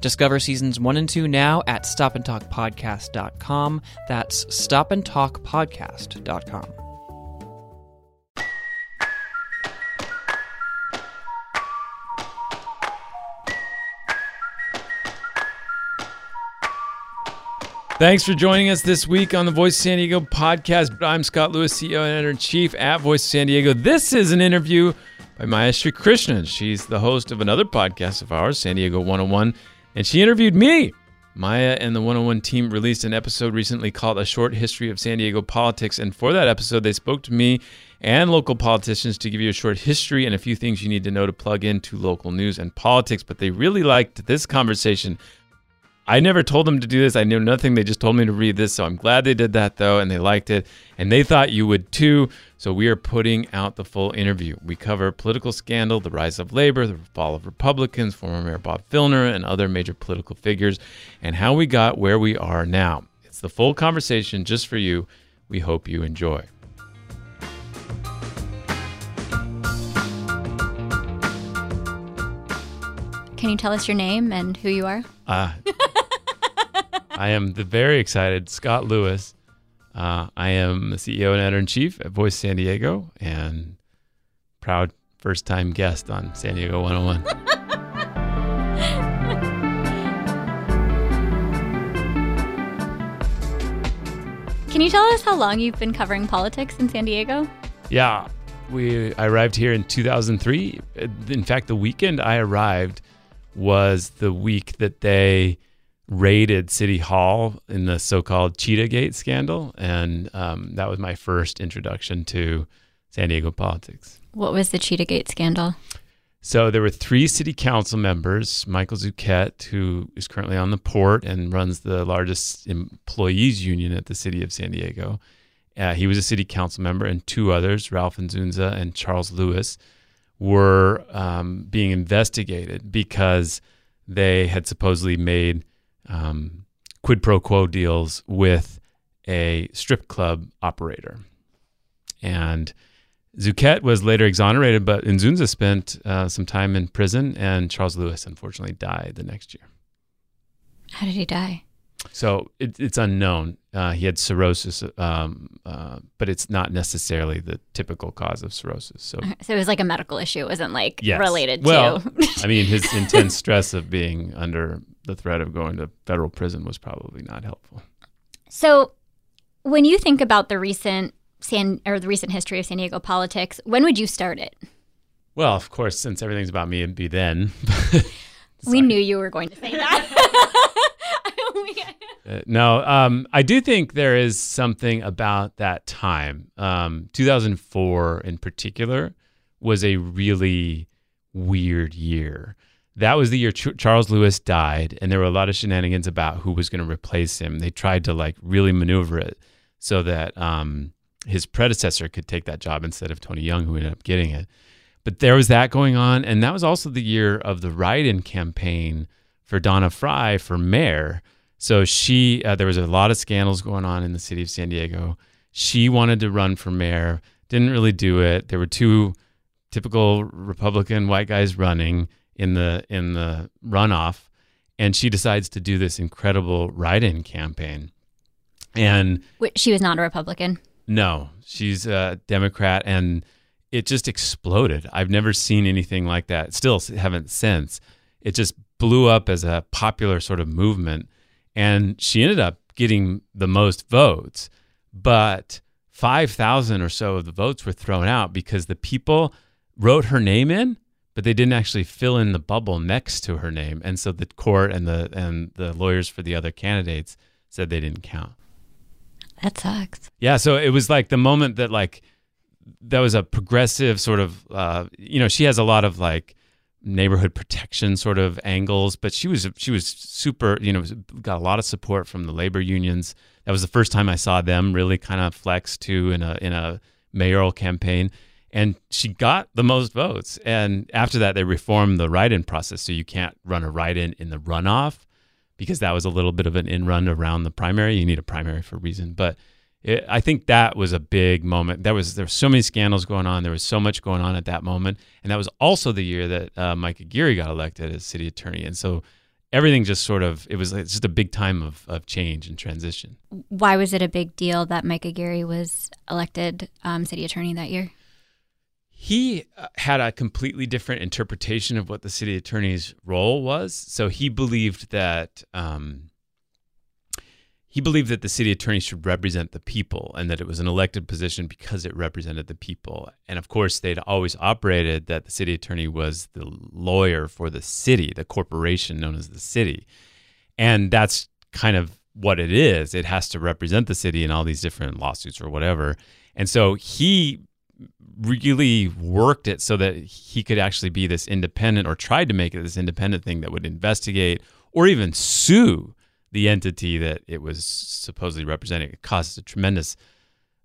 Discover seasons one and two now at stopandtalkpodcast.com. That's stopandtalkpodcast.com. Thanks for joining us this week on the Voice San Diego podcast. I'm Scott Lewis, CEO and editor in chief at Voice San Diego. This is an interview by Maya Krishnan. She's the host of another podcast of ours, San Diego 101, and she interviewed me. Maya and the 101 team released an episode recently called A Short History of San Diego Politics. And for that episode, they spoke to me and local politicians to give you a short history and a few things you need to know to plug into local news and politics. But they really liked this conversation I never told them to do this. I knew nothing. They just told me to read this. So I'm glad they did that though, and they liked it. And they thought you would too. So we are putting out the full interview. We cover political scandal, the rise of labor, the fall of Republicans, former Mayor Bob Filner, and other major political figures, and how we got where we are now. It's the full conversation just for you. We hope you enjoy. Can you tell us your name and who you are? Uh, I am the very excited Scott Lewis. Uh, I am the CEO and editor in chief at Voice San Diego and proud first time guest on San Diego 101. Can you tell us how long you've been covering politics in San Diego? yeah, we I arrived here in 2003. In fact, the weekend I arrived was the week that they raided City Hall in the so-called Cheetah Gate scandal, and um, that was my first introduction to San Diego politics. What was the Cheetah Gate scandal? So there were three city council members, Michael Zucchet, who is currently on the port and runs the largest employees union at the city of San Diego. Uh, he was a city council member, and two others, Ralph Inzunza and Charles Lewis, were um, being investigated because they had supposedly made um, quid pro quo deals with a strip club operator. And Zucchet was later exonerated, but Inzunza spent uh, some time in prison, and Charles Lewis unfortunately died the next year. How did he die? So it, it's unknown. Uh, he had cirrhosis, um, uh, but it's not necessarily the typical cause of cirrhosis. So, So it was like a medical issue. It wasn't like yes. related well, to. I mean, his intense stress of being under the threat of going to federal prison was probably not helpful. so when you think about the recent San or the recent history of San Diego politics, when would you start it? Well, of course, since everything's about me, it'd be then. We knew you were going to say that. Uh, no, um, I do think there is something about that time. Um, 2004 in particular was a really weird year. That was the year Ch- Charles Lewis died, and there were a lot of shenanigans about who was going to replace him. They tried to like really maneuver it so that um, his predecessor could take that job instead of Tony Young, who ended up getting it. But there was that going on, and that was also the year of the write-in campaign for Donna Frye for mayor. So she, uh, there was a lot of scandals going on in the city of San Diego. She wanted to run for mayor, didn't really do it. There were two typical Republican white guys running in the in the runoff, and she decides to do this incredible write-in campaign. And she was not a Republican. no, she's a Democrat, and it just exploded. I've never seen anything like that. Still haven't since. It just blew up as a popular sort of movement, and she ended up getting the most votes. But five thousand or so of the votes were thrown out because the people wrote her name in, but they didn't actually fill in the bubble next to her name, and so the court and the and the lawyers for the other candidates said they didn't count. That sucks. Yeah, so it was like the moment that like that was a progressive sort of uh, you know she has a lot of like neighborhood protection sort of angles. But she was she was super, you know, got a lot of support from the labor unions. That was the first time I saw them really kind of flex too in a in a mayoral campaign. And she got the most votes. And after that, they reformed the write-in process, so you can't run a write-in in the runoff because that was a little bit of an in-run around the primary. You need a primary for a reason, but it, I think that was a big moment. There was there were so many scandals going on. There was so much going on at that moment, and that was also the year that uh, Mike Aguirre got elected as city attorney. And so everything just sort of it was like, just a big time of, of change and transition. Why was it a big deal that Mike Aguirre was elected um, city attorney that year? He uh, had a completely different interpretation of what the city attorney's role was. So he believed that um, he believed that the city attorney should represent the people and that it was an elected position because it represented the people. And of course, they'd always operated that the city attorney was the lawyer for the city, the corporation known as the city. And that's kind of what it is. It has to represent the city in all these different lawsuits or whatever. And so he really worked it so that he could actually be this independent or tried to make it this independent thing that would investigate or even sue the entity that it was supposedly representing. It caused a tremendous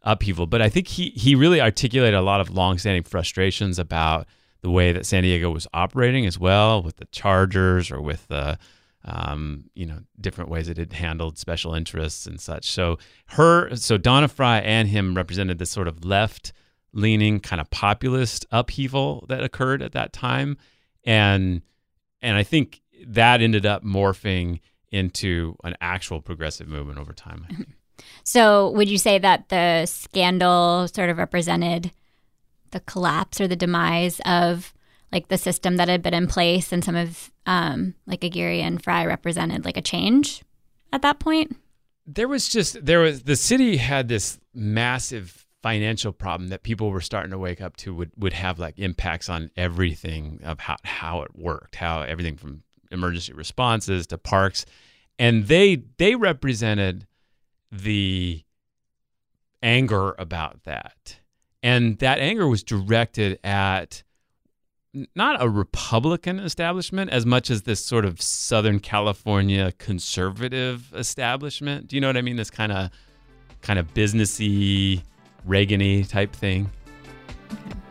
upheaval. But I think he he really articulated a lot of longstanding frustrations about the way that San Diego was operating as well with the Chargers or with the um, you know different ways it had handled special interests and such. So her so Donna Frye and him represented this sort of left leaning kind of populist upheaval that occurred at that time and and I think that ended up morphing into an actual progressive movement over time. So, would you say that the scandal sort of represented the collapse or the demise of like the system that had been in place, and some of um, like Aguirre and Frye represented like a change at that point? There was just there was the city had this massive financial problem that people were starting to wake up to would would have like impacts on everything of how how it worked, how everything from emergency responses to parks, and they they represented the anger about that, and that anger was directed at not a Republican establishment as much as this sort of Southern California conservative establishment. Do you know what I mean? This kind of kind of businessy, Reagan-y type thing. Okay.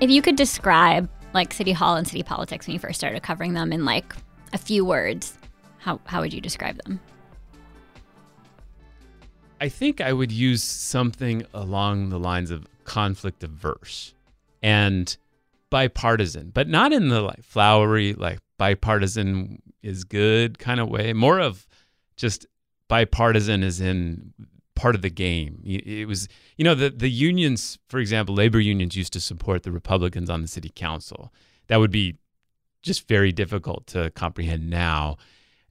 If you could describe like City Hall and city politics when you first started covering them in like a few words, how, how would you describe them? I think I would use something along the lines of conflict averse and bipartisan, but not in the like flowery, like bipartisan is good kind of way. More of just bipartisan is in part of the game. It was, you know, the, the unions, for example, labor unions used to support the Republicans on the city council. That would be just very difficult to comprehend now.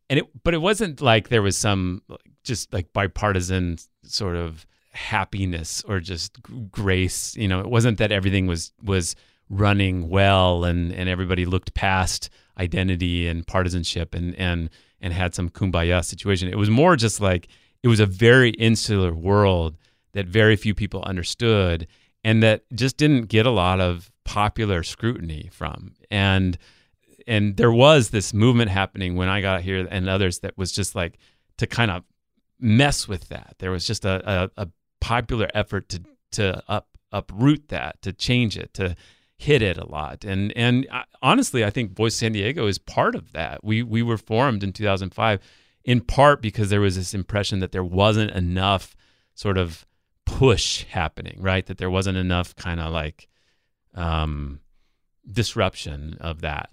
And it, but it wasn't like there was some just like bipartisan sort of happiness or just grace. You know, it wasn't that everything was was running well and and everybody looked past identity and partisanship and and and had some kumbaya situation. It was more just like it was a very insular world that very few people understood and that just didn't get a lot of popular scrutiny from. And and there was this movement happening when I got here and others that was just like to kind of mess with that. There was just a, a, a popular effort to to up uproot that, to change it, to hit it a lot. And and uh, honestly, I think Voice San Diego is part of that. We we were formed in 2005 in part because there was this impression that there wasn't enough sort of push happening, right? That there wasn't enough kind of like um, disruption of that.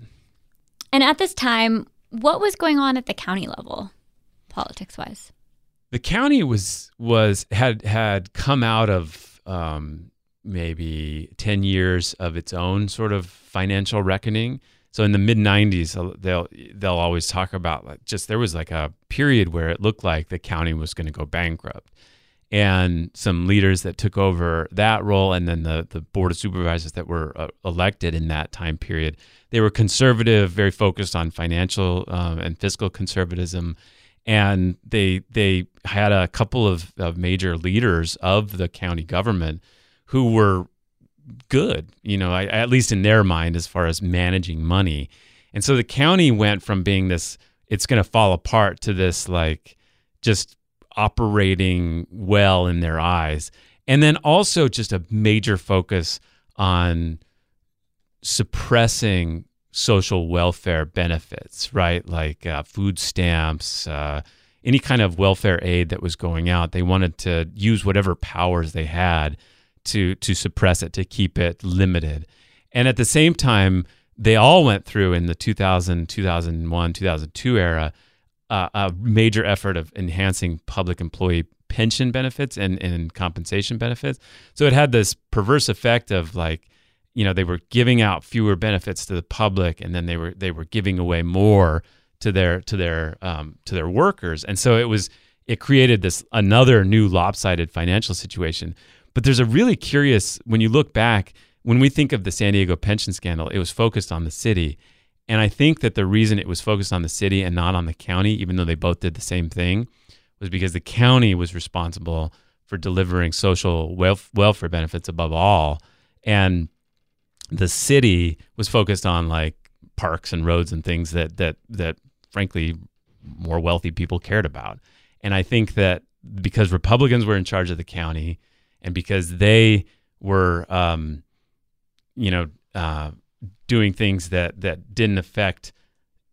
And at this time, what was going on at the county level, politics wise? The county was was had had come out of um, maybe ten years of its own sort of financial reckoning so in the mid 90s uh, they'll they'll always talk about like just there was like a period where it looked like the county was going to go bankrupt. And some leaders that took over that role and then the the board of supervisors that were uh, elected in that time period they were conservative very focused on financial um, and fiscal conservatism. And they they had a couple of, of major leaders of the county government who were good, you know, at least in their mind as far as managing money. And so the county went from being this it's going to fall apart to this like just operating well in their eyes. And then also just a major focus on suppressing social welfare benefits, right? Like uh, food stamps, uh, any kind of welfare aid that was going out. They wanted to use whatever powers they had to to suppress it, to keep it limited. And at the same time, they all went through in the 2000, 2001, 2002 era uh, a major effort of enhancing public employee pension benefits and, and compensation benefits. So it had this perverse effect of like, you know, they were giving out fewer benefits to the public, and then they were they were giving away more to their to their um, to their workers, and so it was it created this another new lopsided financial situation. But there's a really curious when you look back when we think of the San Diego pension scandal, it was focused on the city. And I think that the reason it was focused on the city and not on the county, even though they both did the same thing, was because the county was responsible for delivering social welfare benefits above all. And the city was focused on like parks and roads and things that that that frankly more wealthy people cared about. And I think that because Republicans were in charge of the county and because they were um, you know, uh, doing things that that didn't affect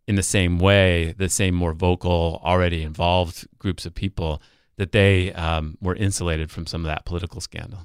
in the same way the same more vocal, already involved groups of people that they um, were insulated from some of that political scandal.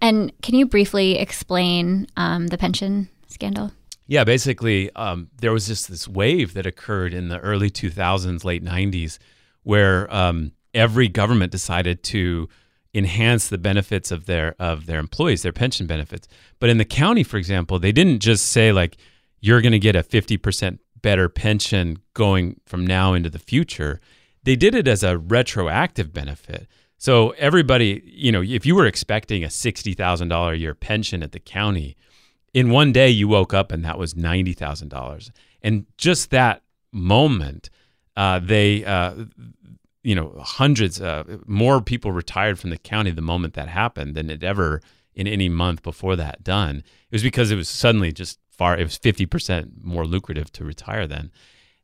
And can you briefly explain um, the pension scandal? Yeah, basically, um, there was just this wave that occurred in the early 2000s, late 90s, where um, every government decided to enhance the benefits of their of their employees, their pension benefits. But in the county, for example, they didn't just say like you're going to get a 50% better pension going from now into the future. They did it as a retroactive benefit. So everybody, you know, if you were expecting a $60,000 a year pension at the county, in one day you woke up and that was $90,000. And just that moment, uh, they uh, you know, hundreds, uh, more people retired from the county the moment that happened than it ever in any month before that done. It was because it was suddenly just far, it was 50% more lucrative to retire then.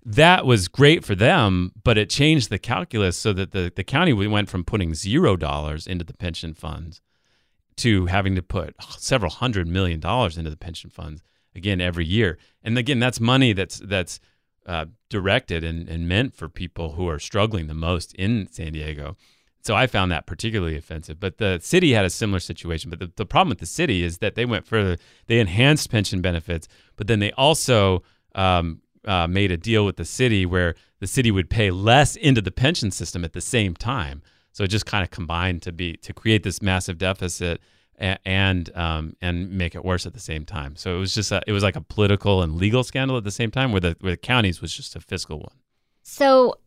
That was great for them, but it changed the calculus so that the, the county went from putting zero dollars into the pension funds to having to put several hundred million dollars into the pension funds again every year. And again, that's money that's that's uh, directed and, and meant for people who are struggling the most in San Diego. So I found that particularly offensive. But the city had a similar situation. But the, the problem with the city is that they went further. They enhanced pension benefits, but then they also um, uh, made a deal with the city where the city would pay less into the pension system at the same time. So it just kind of combined to be to create this massive deficit and um, and make it worse at the same time. So it was just a, it was like a political and legal scandal at the same time, where the where the counties was just a fiscal one. So,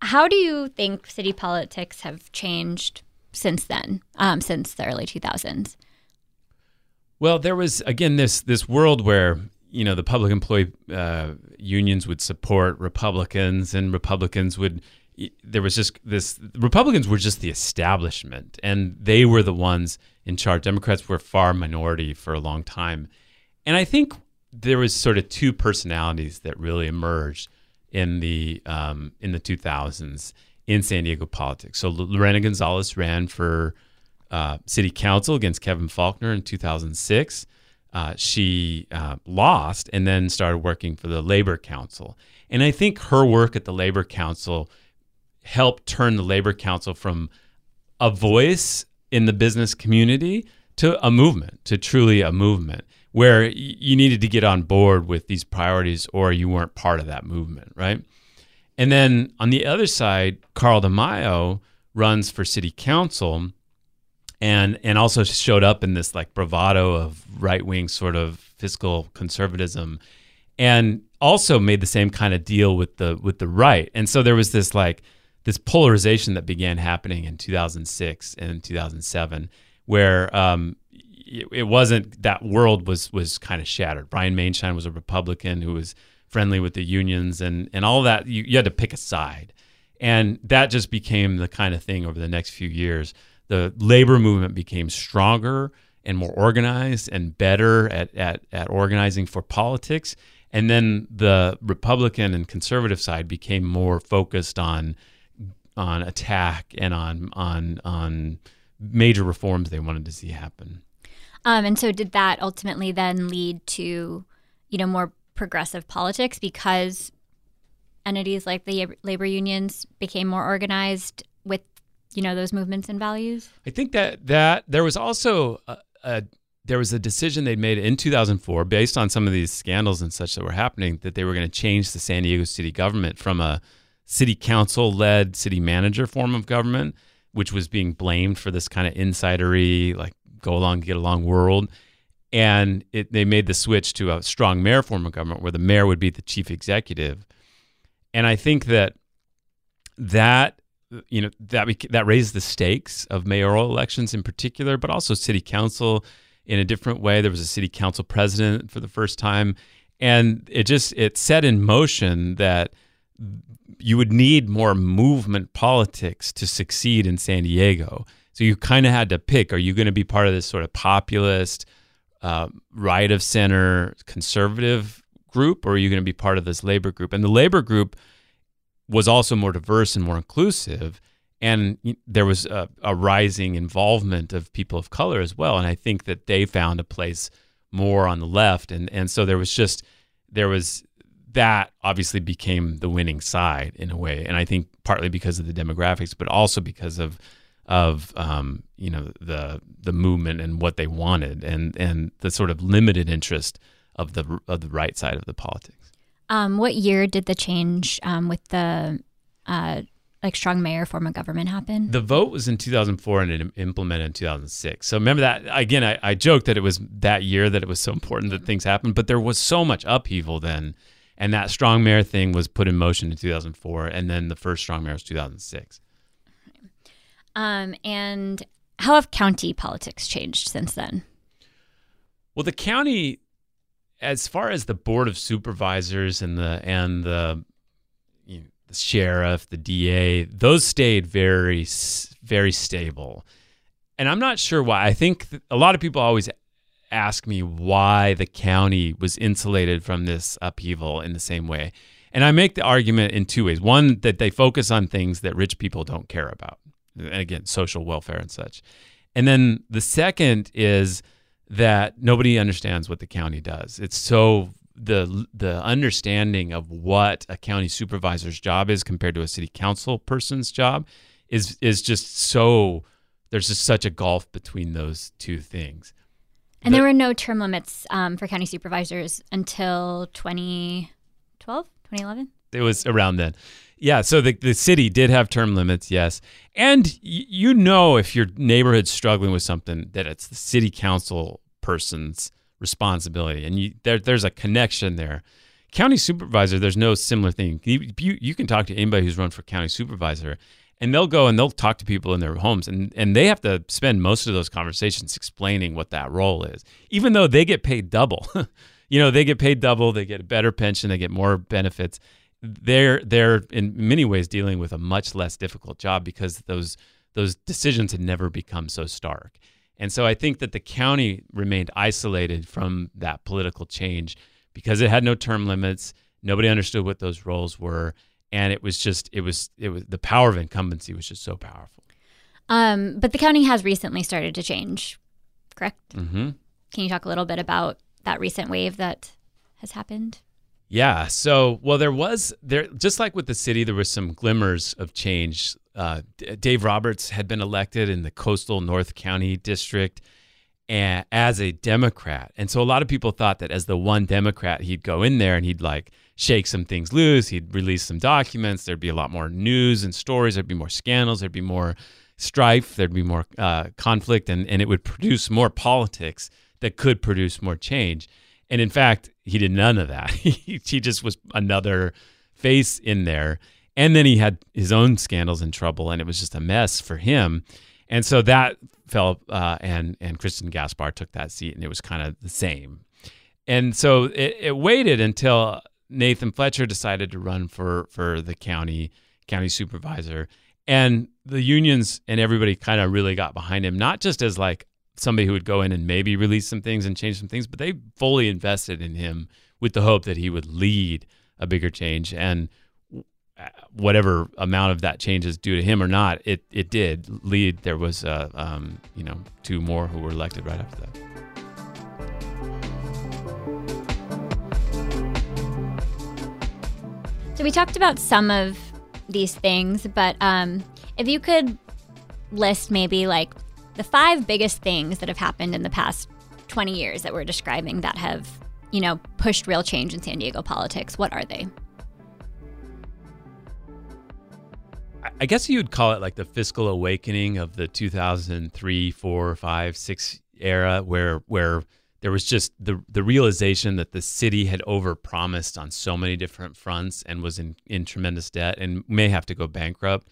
how do you think city politics have changed since then, um, since the early two thousands? Well, there was again this this world where you know the public employee uh, unions would support Republicans, and Republicans would there was just this Republicans were just the establishment and they were the ones in charge. Democrats were far minority for a long time. And I think there was sort of two personalities that really emerged in the um, in the 2000s in San Diego politics. So Lorena Gonzalez ran for uh, city council against Kevin Faulconer in 2006. Uh, she uh, lost and then started working for the Labor Council. And I think her work at the Labor Council helped turn the Labor Council from a voice in the business community to a movement, to truly a movement where you needed to get on board with these priorities or you weren't part of that movement, right? And then on the other side, Carl DeMaio runs for city council and and also showed up in this like bravado of right-wing sort of fiscal conservatism and also made the same kind of deal with the with the right. And so there was this like this polarization that began happening in 2006 and 2007, where um, it, wasn't that world was was kind of shattered. Brian Maienschein was a Republican who was friendly with the unions, and and all that. You, you had to pick a side, And that just became the kind of thing over the next few years. The labor movement became stronger and more organized and better at, at, at organizing for politics. And then the Republican and conservative side became more focused on on attack and on on on major reforms they wanted to see happen. Um, and so, did that ultimately then lead to, you know, more progressive politics because entities like the labor unions became more organized with, you know, those movements and values? I think that that there was also a, a there was a decision they'd made in 2004 based on some of these scandals and such that were happening that they were going to change the San Diego city government from a city council led city manager form of government, which was being blamed for this kind of insidery, like go along, get along world. And it, they made the switch to a strong mayor form of government where the mayor would be the chief executive. And I think that that you know that that raised the stakes of mayoral elections in particular, but also city council in a different way. There was a city council president for the first time, and it just it set in motion that you would need more movement politics to succeed in San Diego. So you kind of had to pick: Are you going to be part of this sort of populist, uh, right of center, conservative group, or are you going to be part of this labor group? And the labor group was also more diverse and more inclusive and there was a, a, rising involvement of people of color as well and i think that they found a place more on the left and and so there was just there was that obviously became the winning side in a way and i think partly because of the demographics but also because of of um, you know the the movement and what they wanted and and the sort of limited interest of the of the right side of the politics um, what year did the change um, with the uh, like strong mayor form of government happen? The vote was in 2004 and it implemented in 2006. So remember that again. I, I joked that it was that year that it was so important that things happened, but there was so much upheaval then, and that strong mayor thing was put in motion in 2004, and then the first strong mayor was 2006. Um, and how have county politics changed since then? Well, the county, as far as the board of supervisors and the and the the sheriff, the DA, those stayed very, very stable. And I'm not sure why. I think a lot of people always ask me why the county was insulated from this upheaval in the same way. And I make the argument in two ways. One, that they focus on things that rich people don't care about. And again, social welfare and such. And then the second is that nobody understands what the county does. It's so the the understanding of what a county supervisor's job is compared to a city council person's job is is just so there's just such a gulf between those two things. And the, there were no term limits um, for county supervisors until 2012, 2011? It was around then. Yeah, so the, the city did have term limits, yes. And y- you know if your neighborhood's struggling with something that it's the city council person's responsibility, and you, there, there's a connection there. County supervisor, there's no similar thing. You, you, you can talk to anybody who's run for county supervisor, and they'll go and they'll talk to people in their homes, and, and they have to spend most of those conversations explaining what that role is, even though they get paid double. you know, they get paid double, they get a better pension, they get more benefits. They're they're in many ways dealing with a much less difficult job because those those decisions had never become so stark. And so I think that the county remained isolated from that political change because it had no term limits. Nobody understood what those roles were. And it was just, it was, it was, the power of incumbency was just so powerful. Um, but the county has recently started to change, correct? Mm-hmm. Can you talk a little bit about that recent wave that has happened? Yeah. So, well, there was there just like with the city, there was some glimmers of change uh, Dave Roberts had been elected in the coastal North County district and, as a Democrat. And so a lot of people thought that as the one Democrat, he'd go in there and he'd like shake some things loose. He'd release some documents. There'd be a lot more news and stories. There'd be more scandals. There'd be more strife. There'd be more uh, conflict. And, and it would produce more politics that could produce more change. And in fact, he did none of that. he, he just was another face in there. And then he had his own scandals and trouble, and it was just a mess for him. And so that fell, uh, and and Kristin Gaspar took that seat, and it was kind of the same. And so it, it waited until Nathan Fletcher decided to run for for the county county supervisor. And the unions and everybody kind of really got behind him, not just as like somebody who would go in and maybe release some things and change some things, but they fully invested in him with the hope that he would lead a bigger change. And whatever amount of that change is due to him or not, it it did lead. There was, uh, um, you know, two more who were elected right after that. So we talked about some of these things, but um, if you could list maybe like the five biggest things that have happened in the past 20 years that we're describing that have, you know, pushed real change in San Diego politics, what are they? I guess you'd call it like the fiscal awakening of the 2003, 4, 5, 6 era where where there was just the the realization that the city had overpromised on so many different fronts and was in, in tremendous debt and may have to go bankrupt.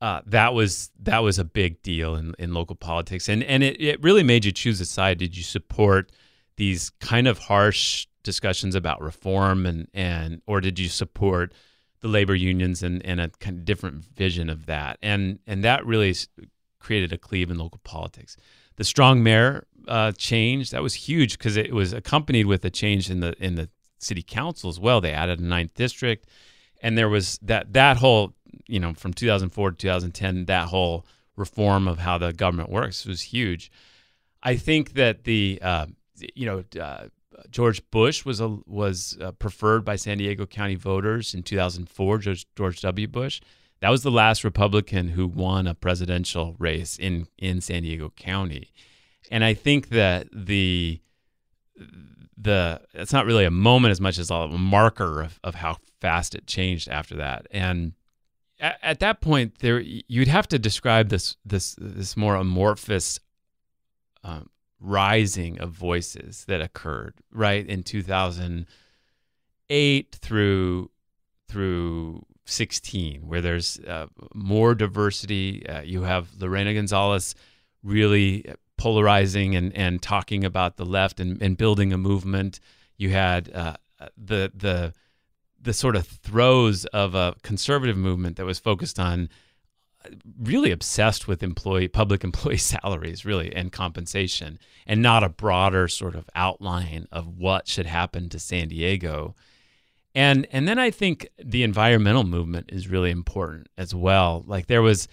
Uh, that was that was a big deal in, in local politics and and it, it really made you choose a side. Did you support these kind of harsh discussions about reform and and or did you support the labor unions and, and a kind of different vision of that. And and that really created a cleave in local politics. The strong mayor uh, change that was huge because it was accompanied with a change in the in the city council as well. They added a ninth district, and there was that that whole you know from 2004 to 2010 that whole reform of how the government works was huge. I think that the uh, you know uh, George Bush was a, was uh, preferred by San Diego County voters in 2004. George, George W. Bush. That was the last Republican who won a presidential race in in San Diego County, and I think that the the it's not really a moment as much as a marker of, of how fast it changed after that. And at, at that point, there you'd have to describe this this this more amorphous um, rising of voices that occurred right in 2008 through through 16 where there's uh, more diversity uh, you have lorena gonzalez really polarizing and, and talking about the left and, and building a movement you had uh, the the the sort of throes of a conservative movement that was focused on really obsessed with employee public employee salaries really and compensation and not a broader sort of outline of what should happen to San Diego. And and then I think the environmental movement is really important as well. Like there was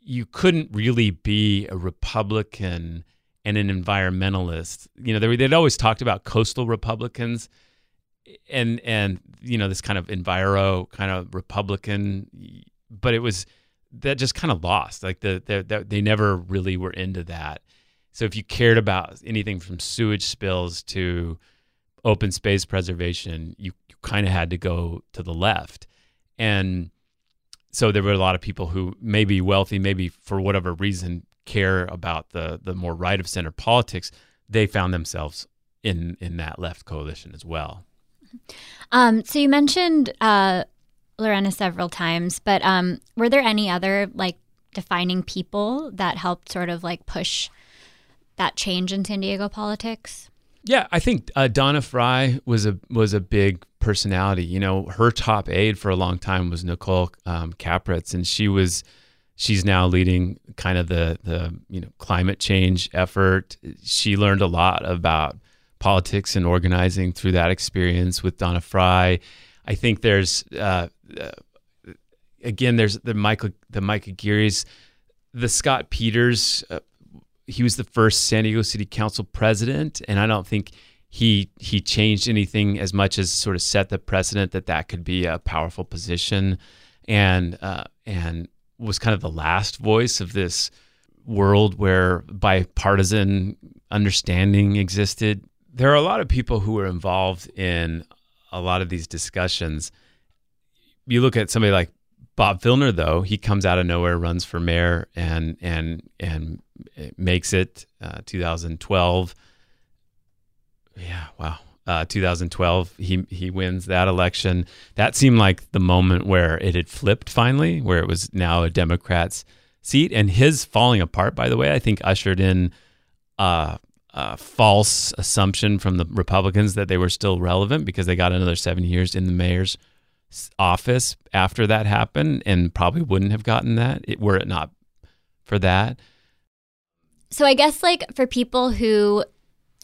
you couldn't really be a Republican and an environmentalist. You know, they, they'd always talked about coastal Republicans and and you know this kind of enviro kind of Republican, but it was that just kind of lost. Like the, the, the, they never really were into that. So if you cared about anything from sewage spills to open space preservation, you, you kind of had to go to the left. And so there were a lot of people who maybe wealthy, maybe for whatever reason care about the the more right of center politics. They found themselves in in that left coalition as well. Um, so you mentioned uh, Lorena several times, but um, were there any other like defining people that helped sort of like push that change in San Diego politics? Yeah, I think uh, Donna Frye was a was a big personality. You know, her top aide for a long time was Nicole um, Capretz, and she was she's now leading kind of the the you know climate change effort. She learned a lot about politics and organizing through that experience with Donna Frye. I think there's uh, uh, again there's the Michael the Mike Aguirre's, the Scott Peters. Uh, he was the first San Diego City Council president, and I don't think he he changed anything as much as sort of set the precedent that that could be a powerful position, and uh, and was kind of the last voice of this world where bipartisan understanding existed. There are a lot of people who were involved in a lot of these discussions. You look at somebody like Bob Filner, though he comes out of nowhere, runs for mayor, and and and makes it. Uh, 2012. Yeah, wow. Uh, 2012, he he wins that election. That seemed like the moment where it had flipped finally, where it was now a Democrat's seat, and his falling apart. By the way, I think ushered in uh, uh, false assumption from the Republicans that they were still relevant because they got another seven years in the mayor's office after that happened and probably wouldn't have gotten that were it not for that. So I guess like for people who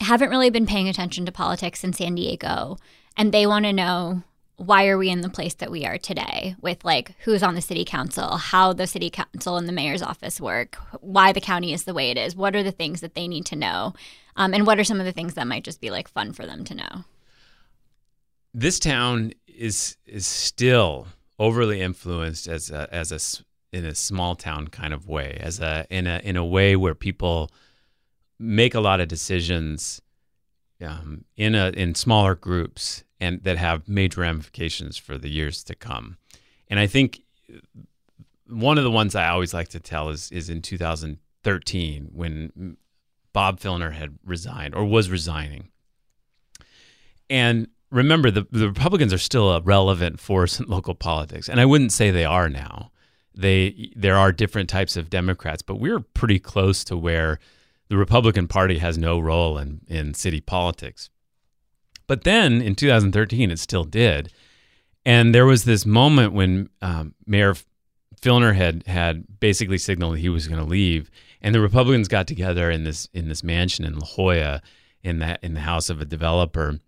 haven't really been paying attention to politics in San Diego and they want to know why are we in the place that we are today with like who's on the city council, how the city council and the mayor's office work, why the county is the way it is, what are the things that they need to know, um, and what are some of the things that might just be like fun for them to know. This town is is still overly influenced as a, as a in a small town kind of way, as a in a in a way where people make a lot of decisions um, in a in smaller groups and that have major ramifications for the years to come. And I think one of the ones I always like to tell is is in 2013 when Bob Filner had resigned or was resigning. And remember, the, the Republicans are still a relevant force in local politics, and I wouldn't say they are now. They there are different types of Democrats, but we're pretty close to where the Republican Party has no role in in city politics. But then in 2013, it still did. And there was this moment when um, Mayor Filner had had basically signaled he was going to leave, and the Republicans got together in this in this mansion in La Jolla, in that in the house of a developer,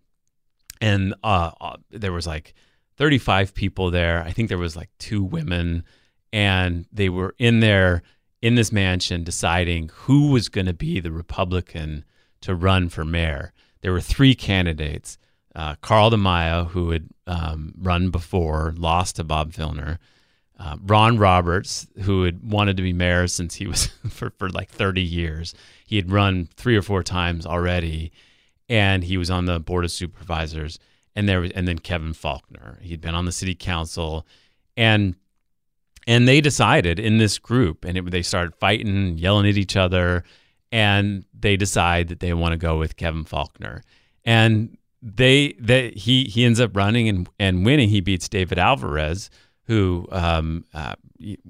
and uh, uh, there was like 35 people there. I think there was like two women, and they were in there in this mansion deciding who was going to be the Republican to run for mayor there were three candidates. Uh, Carl DeMaio, who had um, run before, lost to Bob Filner. Uh, Ron Roberts, who had wanted to be mayor since he was for, for like 30 years. He had run three or four times already, and he was on the board of supervisors. And there was, and then Kevin Faulconer. He'd been on the city council, and and they decided in this group, and it, they started fighting, yelling at each other, and they decide that they want to go with Kevin Faulconer. And they they he he ends up running and, and winning. He beats David Alvarez, who um, uh,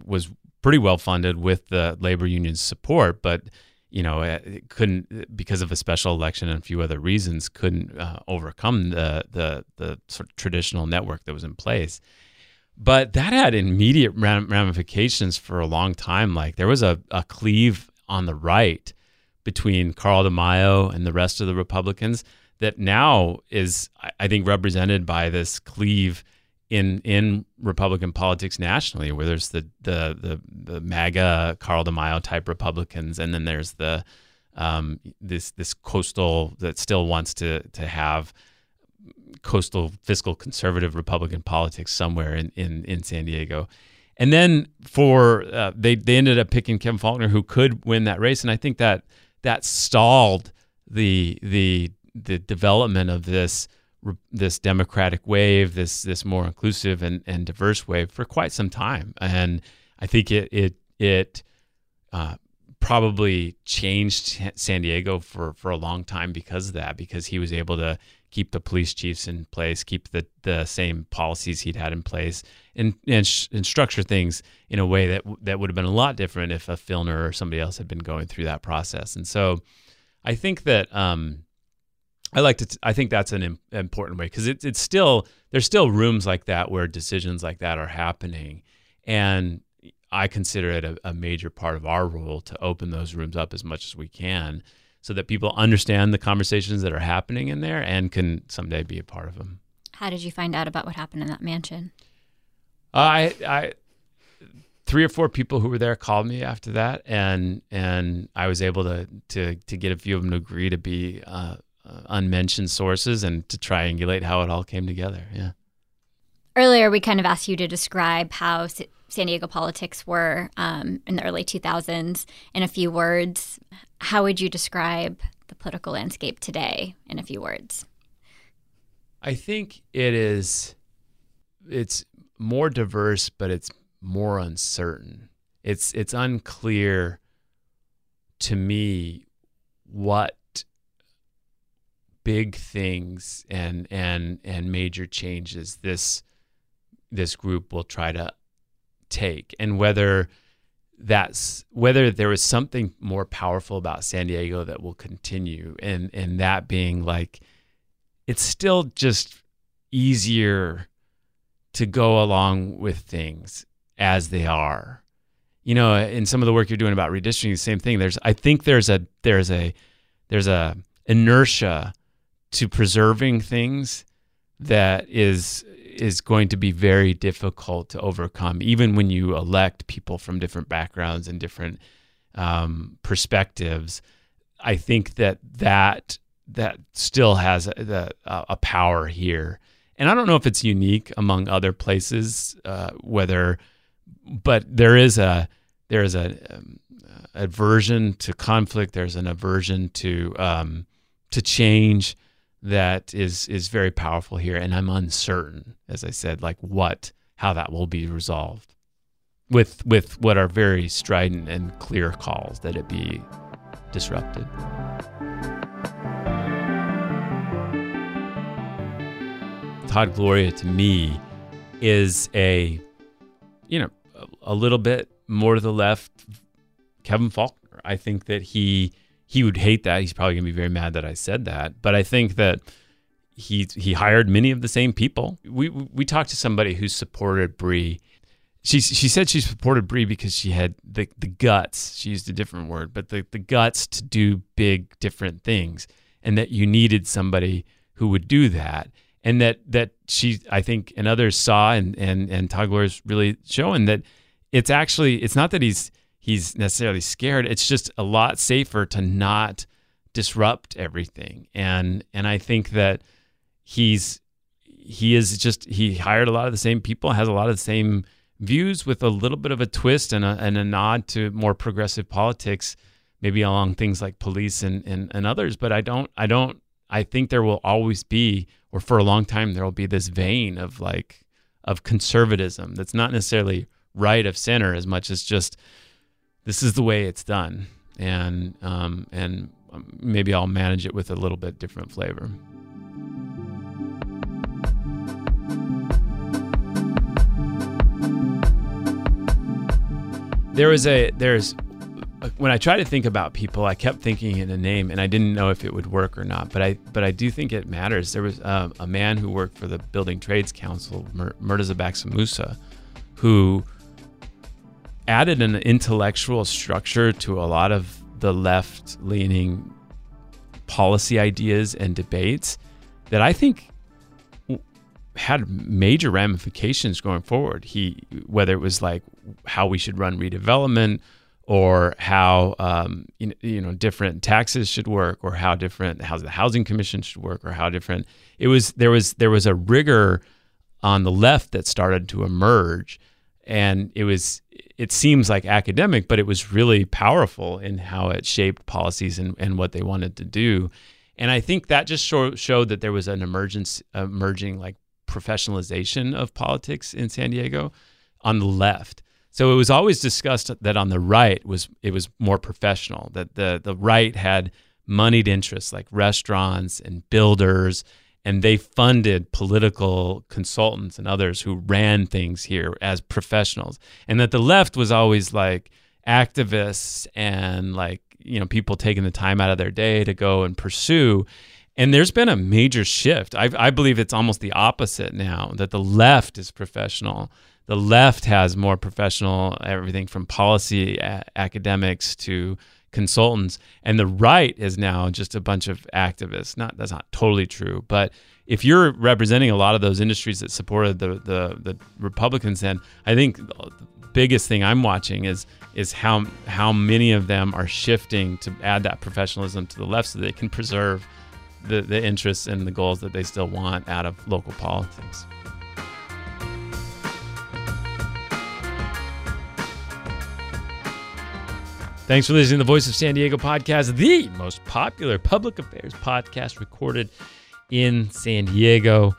was pretty well funded with the labor union's support, but you know uh, couldn't because of a special election and a few other reasons couldn't uh, overcome the the the sort of traditional network that was in place. But that had immediate ramifications for a long time. Like there was a, a cleave on the right between Carl DeMaio and the rest of the Republicans that now is, I think, represented by this cleave in in Republican politics nationally, where there's the the the, the MAGA Carl DeMaio type Republicans, and then there's the um, this this coastal that still wants to to have coastal fiscal conservative Republican politics somewhere in in, in San Diego. And then for uh, they they ended up picking Kevin Faulconer, who could win that race, and I think that that stalled the the the development of this this democratic wave, this this more inclusive and, and diverse wave for quite some time. And I think it it it uh, probably changed San Diego for for a long time because of that, because he was able to keep the police chiefs in place, keep the the same policies he'd had in place, and and, sh- and structure things in a way that that would have been a lot different if a Filner or somebody else had been going through that process. And so, I think that um, I like to. T- I think that's an Im- important way because it's it's still there's still rooms like that where decisions like that are happening, and I consider it a, a major part of our role to open those rooms up as much as we can so that people understand the conversations that are happening in there and can someday be a part of them. How did you find out about what happened in that mansion? I, I, three or four people who were there called me after that, and and I was able to to to get a few of them to agree to be uh, uh, unmentioned sources and to triangulate how it all came together. Yeah. Earlier, we kind of asked you to describe how San Diego politics were um, in the early 2000s in a few words. How would you describe the political landscape today in a few words? I think it is it's more diverse, but it's more uncertain. It's it's unclear to me what big things and and and major changes this this group will try to take and whether that's whether there was something more powerful about San Diego that will continue and and that being like it's still just easier to go along with things as they are. You know, in some of the work you're doing about redistricting, the same thing. There's, I think there's a there's a there's a inertia to preserving things that is is going to be very difficult to overcome, even when you elect people from different backgrounds and different um, perspectives. I think that that that still has a, a, power here, and I don't know if it's unique among other places, uh, whether, but there is a there is a um, aversion to conflict. There's an aversion to um, to change that is is very powerful here, and I'm uncertain, as I said, like what how that will be resolved with with what are very strident and clear calls that it be disrupted. Todd Gloria to me is a you know a, little bit more to the left Kevin Faulconer. I think that he he would hate that. He's probably going to be very mad that I said that. But I think that he he hired many of the same people. We we talked to somebody who supported Bry. She she said she supported Bry because she had the the guts. She used a different word, but the the guts to do big different things, and that you needed somebody who would do that. And that that she I think and others saw and and and Todd really showing that it's actually it's not that he's he's necessarily scared. It's just a lot safer to not disrupt everything. And and I think that he's he is just he hired a lot of the same people, has a lot of the same views with a little bit of a twist and a, and a nod to more progressive politics, maybe along things like police and, and, and others. But I don't I don't I think there will always be, or for a long time, there will be this vein of like of conservatism that's not necessarily right of center as much as just this is the way it's done, and um, and maybe I'll manage it with a little bit different flavor. There was a there's when I try to think about people, I kept thinking in a name, and I didn't know if it would work or not. But I, but I do think it matters. There was uh, a man who worked for the Building Trades Council, Mur- Murtaza Baxamusa who added an intellectual structure to a lot of the left leaning policy ideas and debates that I think had major ramifications going forward. He, whether it was like how we should run redevelopment, or how um, you, you know different taxes should work, or how different how the housing commission should work, or how different it was. There was there was a rigor on the left that started to emerge, and it was it seems like academic, but it was really powerful in how it shaped policies and, and what they wanted to do. And I think that just show, showed that there was an emergence, emerging like professionalization of politics in San Diego on the left. So it was always discussed that on the right was it was more professional. That the the right had moneyed interests like restaurants and builders and they funded political consultants and others who ran things here as professionals. And that the left was always like activists and like you know people taking the time out of their day to go and pursue. And there's been a major shift. I, I believe it's almost the opposite now that the left is professional. The left has more professional everything from policy a- academics to consultants, and the right is now just a bunch of activists. Not that's not totally true, but if you're representing a lot of those industries that supported the the, the Republicans, then I think the biggest thing I'm watching is is how how many of them are shifting to add that professionalism to the left so they can preserve the, the interests and the goals that they still want out of local politics. Thanks for listening to the Voice of San Diego podcast, the most popular public affairs podcast recorded in San Diego.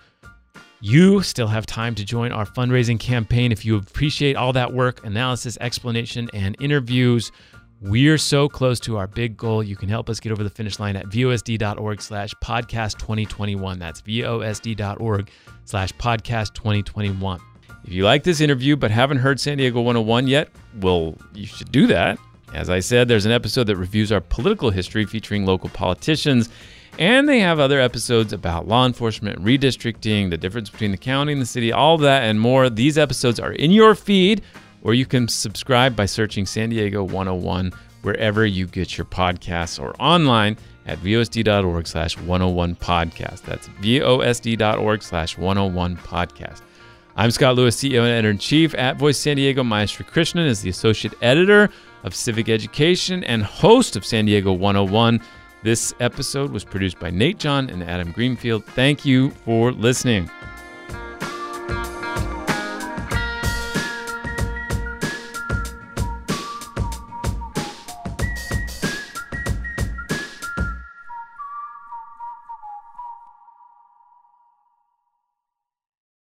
You still have time to join our fundraising campaign if you appreciate all that work, analysis, explanation, and interviews. We're so close to our big goal. You can help us get over the finish line at vosd.org slash podcast 2021. That's vosd.org slash podcast 2021. If you like this interview but haven't heard San Diego 101 yet, well, you should do that. As I said, there's an episode that reviews our political history featuring local politicians And they have other episodes about law enforcement, redistricting, the difference between the county and the city, all that and more. These episodes are in your feed, or you can subscribe by searching San Diego 101 wherever you get your podcasts or online at vosd.org slash 101 podcast. That's vosd.org slash 101 podcast. I'm Scott Lewis, CEO and editor in chief at Voice San Diego. Maya Srikrishnan is the associate editor of civic education and host of San Diego 101. This episode was produced by Nate John and Adam Greenfield. Thank you for listening.